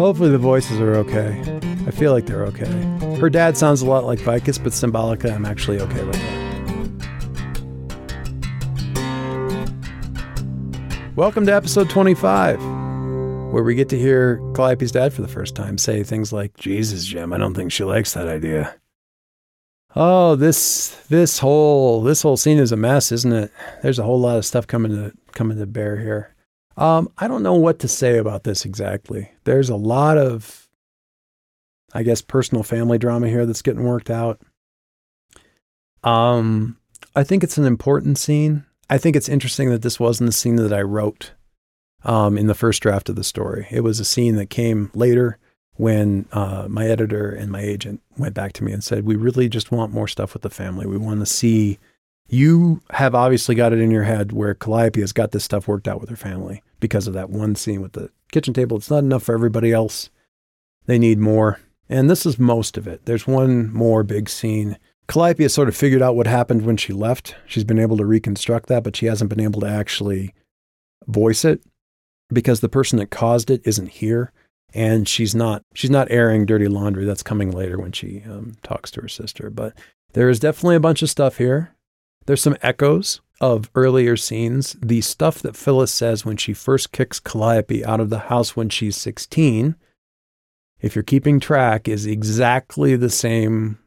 Hopefully the voices are okay. I feel like they're okay. Her dad sounds a lot like Vicus, but Symbolica, I'm actually okay with that. Welcome to episode 25, where we get to hear Calliope's dad for the first time say things like, Jesus, Jim, I don't think she likes that idea. Oh, this this whole this whole scene is a mess, isn't it? There's a whole lot of stuff coming to coming to bear here. Um, I don't know what to say about this exactly. There's a lot of, I guess, personal family drama here that's getting worked out. Um, I think it's an important scene. I think it's interesting that this wasn't the scene that I wrote um, in the first draft of the story. It was a scene that came later when uh, my editor and my agent went back to me and said, "We really just want more stuff with the family. We want to see." You have obviously got it in your head where Calliope has got this stuff worked out with her family because of that one scene with the kitchen table. It's not enough for everybody else. They need more. And this is most of it. There's one more big scene. Calliope has sort of figured out what happened when she left. She's been able to reconstruct that, but she hasn't been able to actually voice it because the person that caused it isn't here and she's not she's not airing dirty laundry that's coming later when she um, talks to her sister but there is definitely a bunch of stuff here there's some echoes of earlier scenes. The stuff that Phyllis says when she first kicks Calliope out of the house when she's 16, if you're keeping track, is exactly the same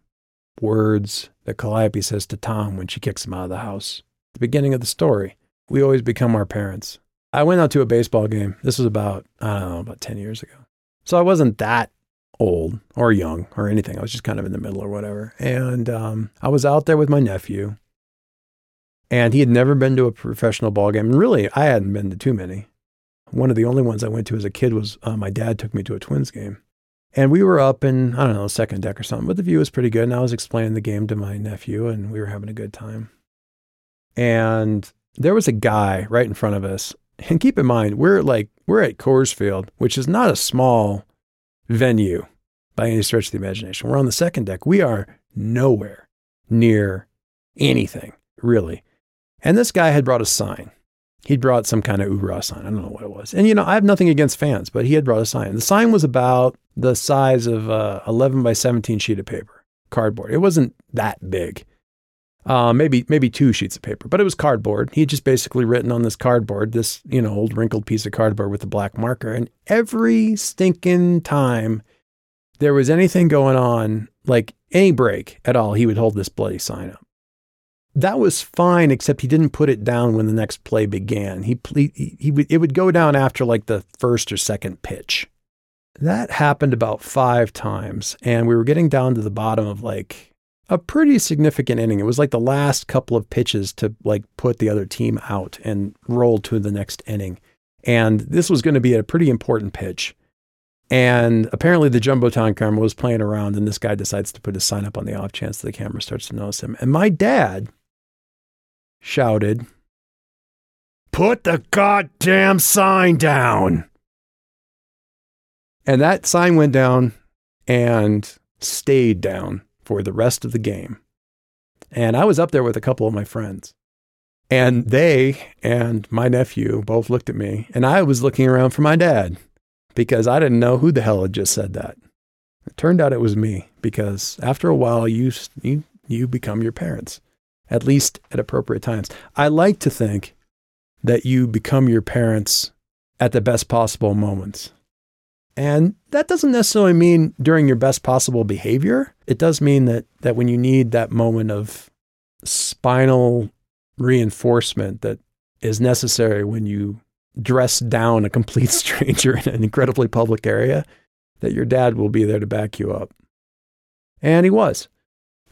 words that Calliope says to Tom when she kicks him out of the house. The beginning of the story. We always become our parents. I went out to a baseball game. This was about, I don't know, about 10 years ago. So I wasn't that old or young or anything. I was just kind of in the middle or whatever. And um, I was out there with my nephew and he had never been to a professional ball game. And really, I hadn't been to too many. One of the only ones I went to as a kid was uh, my dad took me to a Twins game. And we were up in, I don't know, second deck or something, but the view was pretty good. And I was explaining the game to my nephew, and we were having a good time. And there was a guy right in front of us. And keep in mind, we're like, we're at Coors Field, which is not a small venue by any stretch of the imagination. We're on the second deck. We are nowhere near anything, really. And this guy had brought a sign. He'd brought some kind of oorah sign. I don't know what it was. And, you know, I have nothing against fans, but he had brought a sign. The sign was about the size of a 11 by 17 sheet of paper, cardboard. It wasn't that big. Uh, maybe maybe two sheets of paper, but it was cardboard. He just basically written on this cardboard, this you know old wrinkled piece of cardboard with a black marker. And every stinking time there was anything going on, like any break at all, he would hold this bloody sign up that was fine, except he didn't put it down when the next play began. He, he, he would, it would go down after like the first or second pitch. That happened about five times, and we were getting down to the bottom of like a pretty significant inning. It was like the last couple of pitches to like put the other team out and roll to the next inning. And this was going to be a pretty important pitch. And apparently the Jumbotron camera was playing around, and this guy decides to put his sign up on the off chance that the camera starts to notice him. And my dad, shouted, Put the goddamn sign down. And that sign went down and stayed down for the rest of the game. And I was up there with a couple of my friends. And they and my nephew both looked at me, and I was looking around for my dad because I didn't know who the hell had just said that. It turned out it was me because after a while, you, you, you become your parents at least at appropriate times. I like to think that you become your parents at the best possible moments. And that doesn't necessarily mean during your best possible behavior. It does mean that that when you need that moment of spinal reinforcement that is necessary when you dress down a complete stranger in an incredibly public area, that your dad will be there to back you up. And he was.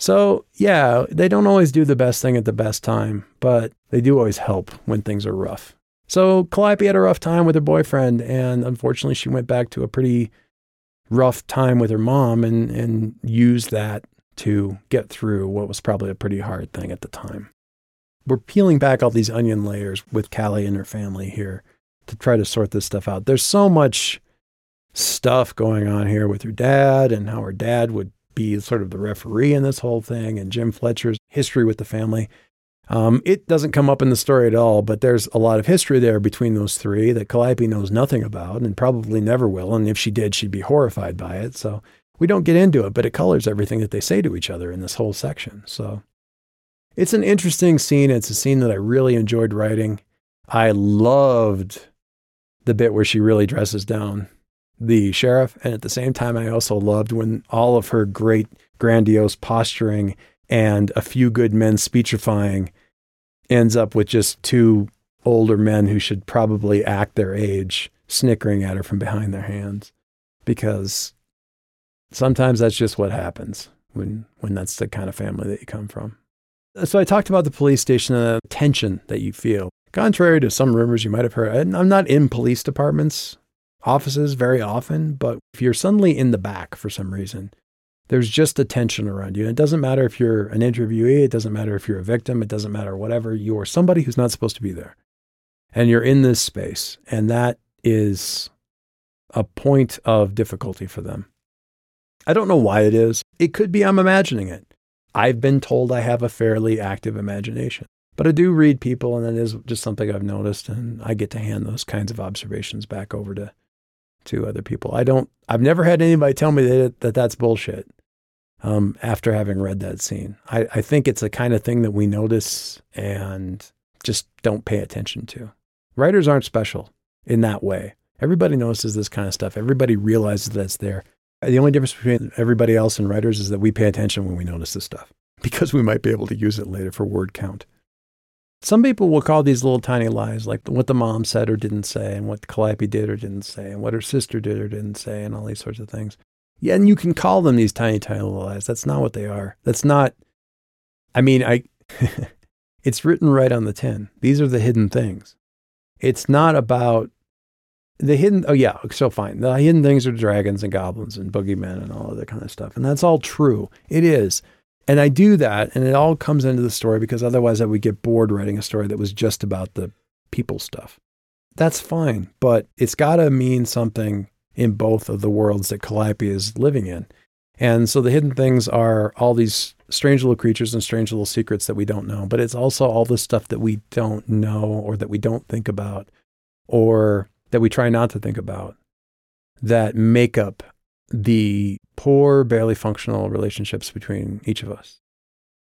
So, yeah, they don't always do the best thing at the best time, but they do always help when things are rough. So, Calliope had a rough time with her boyfriend, and unfortunately, she went back to a pretty rough time with her mom and, and used that to get through what was probably a pretty hard thing at the time. We're peeling back all these onion layers with Callie and her family here to try to sort this stuff out. There's so much stuff going on here with her dad and how her dad would be sort of the referee in this whole thing and Jim Fletcher's history with the family. Um, it doesn't come up in the story at all, but there's a lot of history there between those three that Calliope knows nothing about and probably never will. And if she did, she'd be horrified by it. So we don't get into it, but it colors everything that they say to each other in this whole section. So it's an interesting scene. It's a scene that I really enjoyed writing. I loved the bit where she really dresses down the sheriff. And at the same time, I also loved when all of her great, grandiose posturing and a few good men speechifying ends up with just two older men who should probably act their age snickering at her from behind their hands because sometimes that's just what happens when when that's the kind of family that you come from. So I talked about the police station and the tension that you feel. Contrary to some rumors you might have heard, I'm not in police departments offices very often, but if you're suddenly in the back for some reason, there's just a tension around you. And it doesn't matter if you're an interviewee, it doesn't matter if you're a victim, it doesn't matter whatever. You're somebody who's not supposed to be there. And you're in this space. And that is a point of difficulty for them. I don't know why it is. It could be I'm imagining it. I've been told I have a fairly active imagination. But I do read people, and that is just something I've noticed, and I get to hand those kinds of observations back over to to other people. I don't. I've never had anybody tell me that, that that's bullshit um, after having read that scene. I, I think it's a kind of thing that we notice and just don't pay attention to. Writers aren't special in that way. Everybody notices this kind of stuff. Everybody realizes that it's there. The only difference between everybody else and writers is that we pay attention when we notice this stuff because we might be able to use it later for word count. Some people will call these little tiny lies, like what the mom said or didn't say, and what Calliope did or didn't say, and what her sister did or didn't say, and all these sorts of things. Yeah, and you can call them these tiny, tiny little lies. That's not what they are. That's not. I mean, I. it's written right on the tin. These are the hidden things. It's not about the hidden. Oh yeah, so fine. The hidden things are dragons and goblins and boogeymen and all of that kind of stuff, and that's all true. It is. And I do that, and it all comes into the story because otherwise I would get bored writing a story that was just about the people stuff. That's fine, but it's got to mean something in both of the worlds that Calliope is living in. And so the hidden things are all these strange little creatures and strange little secrets that we don't know, but it's also all the stuff that we don't know or that we don't think about or that we try not to think about that make up the poor, barely functional relationships between each of us.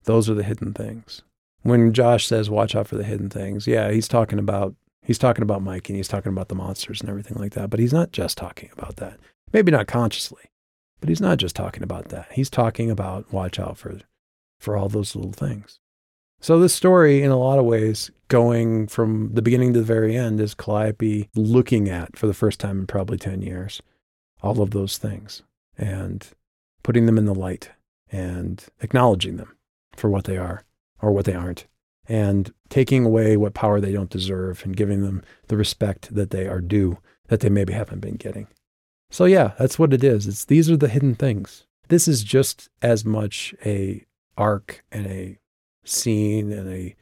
Those are the hidden things. When Josh says watch out for the hidden things, yeah, he's talking about He's talking about Mike and he's talking about the monsters and everything like that. But he's not just talking about that. Maybe not consciously, but he's not just talking about that. He's talking about watch out for for all those little things. So this story, in a lot of ways, going from the beginning to the very end, is Calliope looking at for the first time in probably ten years all of those things and putting them in the light and acknowledging them for what they are or what they aren't and taking away what power they don't deserve and giving them the respect that they are due that they maybe haven't been getting. So yeah, that's what it is. It's these are the hidden things. This is just as much a arc and a scene and a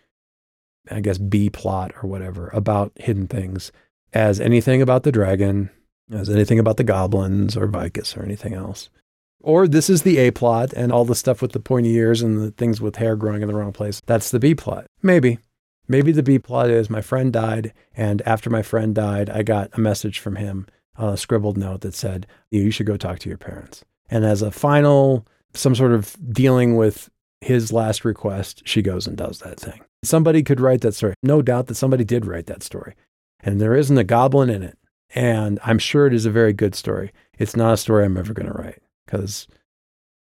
I guess B plot or whatever about hidden things as anything about the dragon, as anything about the goblins or Vicus or anything else. Or this is the A plot and all the stuff with the pointy ears and the things with hair growing in the wrong place. That's the B plot. Maybe. Maybe the B plot is my friend died, and after my friend died, I got a message from him, a scribbled note that said, You should go talk to your parents. And as a final, some sort of dealing with his last request, she goes and does that thing. Somebody could write that story. No doubt that somebody did write that story. And there isn't a goblin in it. And I'm sure it is a very good story. It's not a story I'm ever going to write because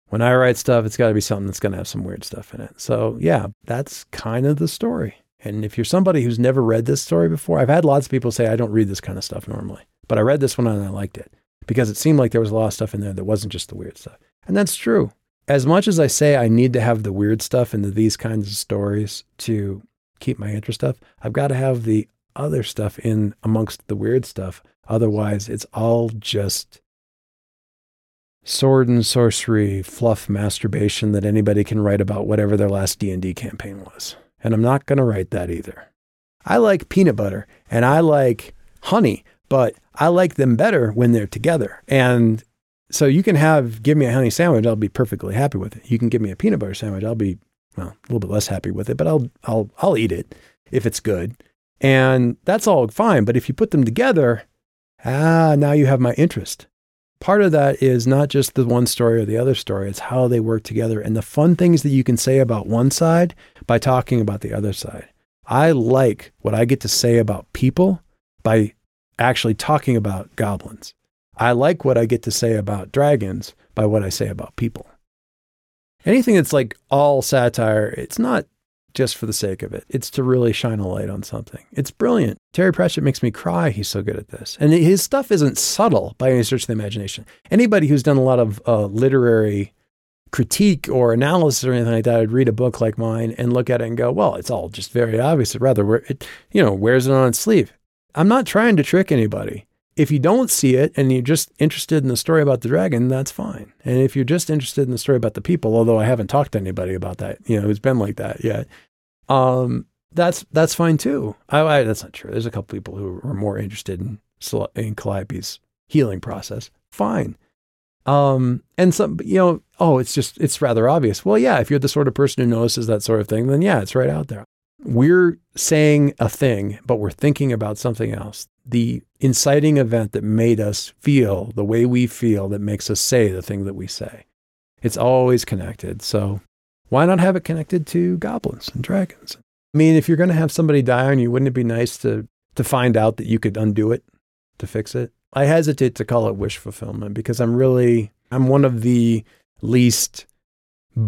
when I write stuff, it's got to be something that's going to have some weird stuff in it. So, yeah, that's kind of the story. And if you're somebody who's never read this story before, I've had lots of people say, I don't read this kind of stuff normally, but I read this one and I liked it because it seemed like there was a lot of stuff in there that wasn't just the weird stuff. And that's true. As much as I say I need to have the weird stuff into these kinds of stories to keep my interest up, I've got to have the other stuff in amongst the weird stuff. Otherwise, it's all just sword and sorcery fluff masturbation that anybody can write about whatever their last D&D campaign was. And I'm not going to write that either. I like peanut butter and I like honey, but I like them better when they're together. And so you can have give me a honey sandwich, I'll be perfectly happy with it. You can give me a peanut butter sandwich, I'll be well, a little bit less happy with it, but I'll I'll I'll eat it if it's good. And that's all fine. But if you put them together, ah, now you have my interest. Part of that is not just the one story or the other story, it's how they work together and the fun things that you can say about one side by talking about the other side. I like what I get to say about people by actually talking about goblins. I like what I get to say about dragons by what I say about people. Anything that's like all satire, it's not just for the sake of it. It's to really shine a light on something. It's brilliant. Terry Pratchett makes me cry. He's so good at this. And his stuff isn't subtle by any stretch of the imagination. Anybody who's done a lot of uh, literary critique or analysis or anything like that, I'd read a book like mine and look at it and go, well, it's all just very obvious. Rather, it, you know, wears it on its sleeve. I'm not trying to trick anybody. If you don't see it and you're just interested in the story about the dragon, that's fine. And if you're just interested in the story about the people, although I haven't talked to anybody about that, you know, who's been like that yet, um, that's that's fine too. I, I, that's not true. There's a couple people who are more interested in in Calliope's healing process. Fine. Um, and some, you know, oh, it's just it's rather obvious. Well, yeah, if you're the sort of person who notices that sort of thing, then yeah, it's right out there. We're saying a thing, but we're thinking about something else the inciting event that made us feel the way we feel that makes us say the thing that we say. It's always connected. So why not have it connected to goblins and dragons? I mean, if you're going to have somebody die on you, wouldn't it be nice to, to find out that you could undo it to fix it? I hesitate to call it wish fulfillment because I'm really, I'm one of the least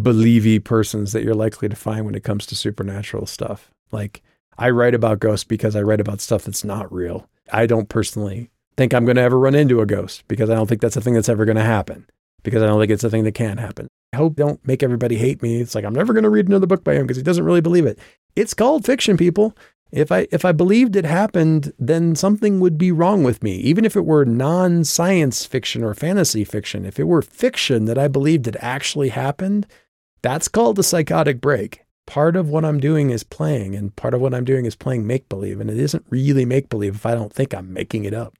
believy persons that you're likely to find when it comes to supernatural stuff. Like, I write about ghosts because I write about stuff that's not real. I don't personally think I'm going to ever run into a ghost because I don't think that's a thing that's ever going to happen because I don't think it's a thing that can happen. I hope don't make everybody hate me. It's like I'm never going to read another book by him because he doesn't really believe it. It's called fiction, people. If I if I believed it happened, then something would be wrong with me. Even if it were non-science fiction or fantasy fiction, if it were fiction that I believed it actually happened, that's called a psychotic break part of what I'm doing is playing, and part of what I'm doing is playing make believe. And it isn't really make believe if I don't think I'm making it up.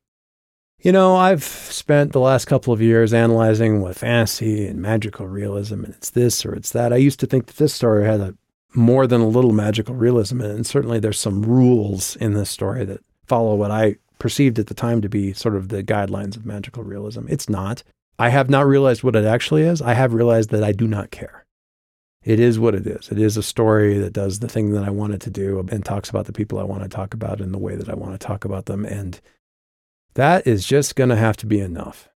You know, I've spent the last couple of years analyzing what fantasy and magical realism, and it's this or it's that. I used to think that this story had a more than a little magical realism and certainly there's some rules in this story that follow what I perceived at the time to be sort of the guidelines of magical realism. It's not. I have not realized what it actually is. I have realized that I do not care it is what it is. It is a story that does the thing that I wanted to do and talks about the people I want to talk about in the way that I want to talk about them. And that is just going to have to be enough.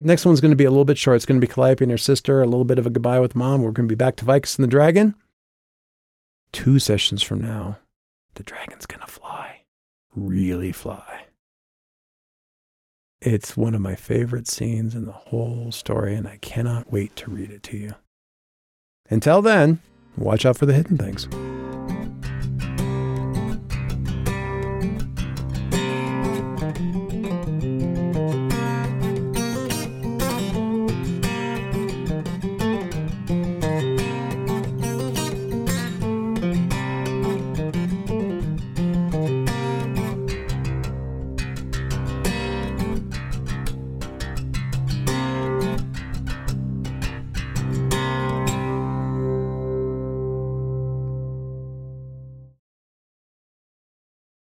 Next one's going to be a little bit short. It's going to be Calliope and her sister, a little bit of a goodbye with mom. We're going to be back to Vicus and the Dragon. Two sessions from now, the dragon's going to fly. Really fly. It's one of my favorite scenes in the whole story, and I cannot wait to read it to you. Until then, watch out for the hidden things.